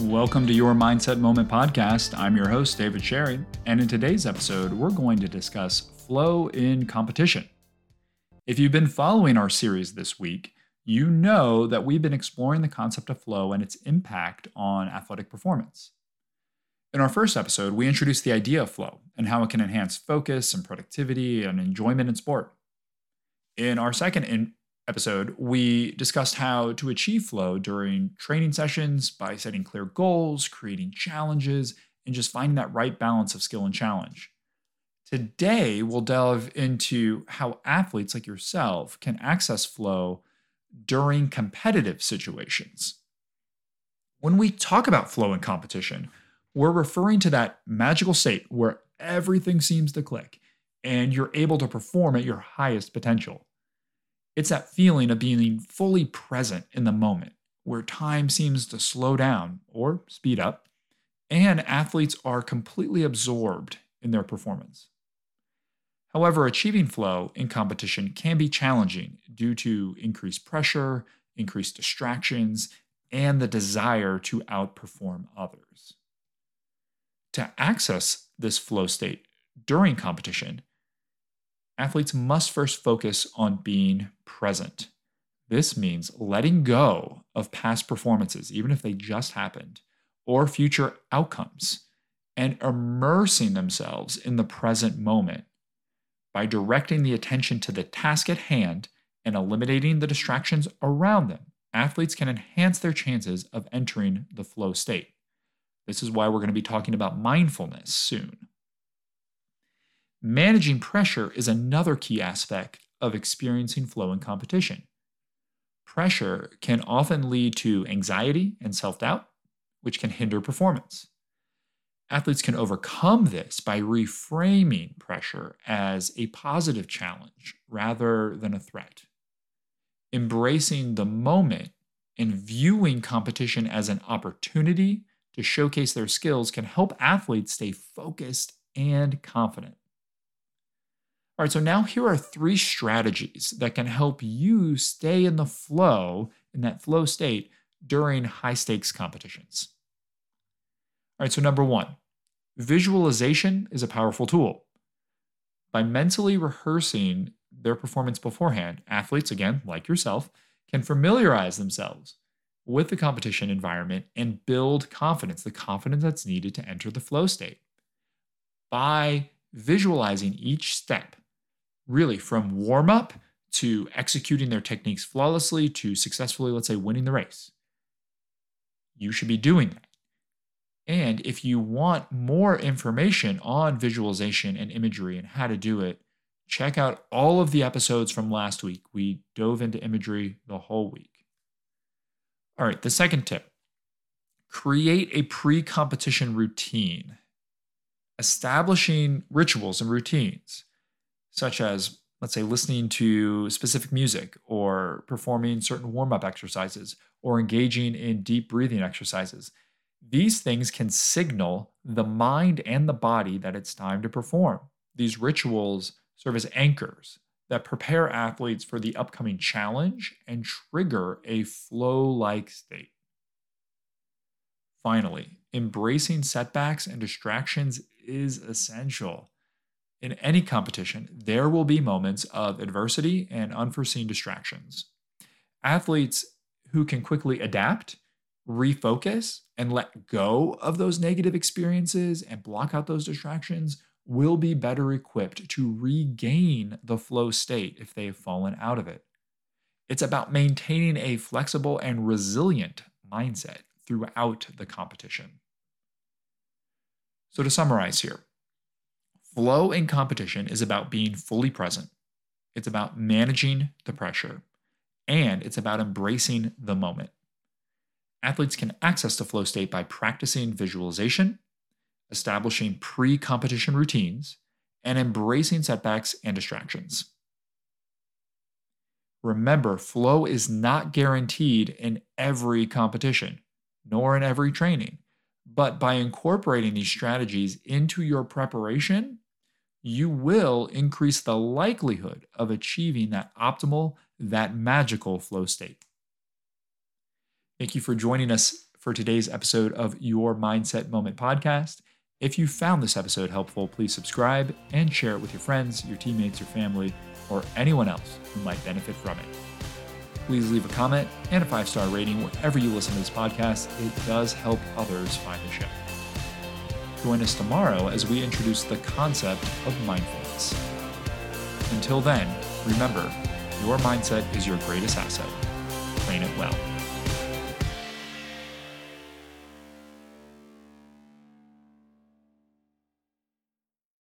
Welcome to your Mindset Moment podcast. I'm your host, David Sherry, and in today's episode, we're going to discuss flow in competition. If you've been following our series this week, you know that we've been exploring the concept of flow and its impact on athletic performance. In our first episode, we introduced the idea of flow and how it can enhance focus and productivity and enjoyment in sport. In our second in- episode, we discussed how to achieve flow during training sessions by setting clear goals, creating challenges, and just finding that right balance of skill and challenge. Today, we'll delve into how athletes like yourself can access flow during competitive situations. When we talk about flow in competition, we're referring to that magical state where everything seems to click and you're able to perform at your highest potential. It's that feeling of being fully present in the moment, where time seems to slow down or speed up, and athletes are completely absorbed in their performance. However, achieving flow in competition can be challenging due to increased pressure, increased distractions, and the desire to outperform others. To access this flow state during competition, athletes must first focus on being present. This means letting go of past performances, even if they just happened, or future outcomes, and immersing themselves in the present moment by directing the attention to the task at hand and eliminating the distractions around them. Athletes can enhance their chances of entering the flow state. This is why we're going to be talking about mindfulness soon. Managing pressure is another key aspect of experiencing flow in competition. Pressure can often lead to anxiety and self doubt, which can hinder performance. Athletes can overcome this by reframing pressure as a positive challenge rather than a threat. Embracing the moment and viewing competition as an opportunity to showcase their skills can help athletes stay focused and confident. All right, so now here are three strategies that can help you stay in the flow, in that flow state during high stakes competitions. All right, so number one, visualization is a powerful tool. By mentally rehearsing their performance beforehand, athletes, again, like yourself, can familiarize themselves with the competition environment and build confidence, the confidence that's needed to enter the flow state. By visualizing each step, really from warm up to executing their techniques flawlessly to successfully, let's say, winning the race. You should be doing that. And if you want more information on visualization and imagery and how to do it, check out all of the episodes from last week. We dove into imagery the whole week. All right, the second tip create a pre competition routine. Establishing rituals and routines such as, let's say, listening to specific music or performing certain warm up exercises or engaging in deep breathing exercises. These things can signal the mind and the body that it's time to perform. These rituals serve as anchors that prepare athletes for the upcoming challenge and trigger a flow like state. Finally, embracing setbacks and distractions is essential. In any competition, there will be moments of adversity and unforeseen distractions. Athletes who can quickly adapt, refocus, and let go of those negative experiences and block out those distractions will be better equipped to regain the flow state if they have fallen out of it. It's about maintaining a flexible and resilient mindset throughout the competition. So, to summarize here, Flow in competition is about being fully present, it's about managing the pressure, and it's about embracing the moment. Athletes can access the flow state by practicing visualization, establishing pre competition routines, and embracing setbacks and distractions. Remember, flow is not guaranteed in every competition, nor in every training. But by incorporating these strategies into your preparation, you will increase the likelihood of achieving that optimal, that magical flow state. Thank you for joining us for today's episode of Your Mindset Moment podcast. If you found this episode helpful, please subscribe and share it with your friends, your teammates, your family, or anyone else who might benefit from it. Please leave a comment and a five star rating wherever you listen to this podcast. It does help others find the show. Join us tomorrow as we introduce the concept of mindfulness. Until then, remember, your mindset is your greatest asset. Train it well.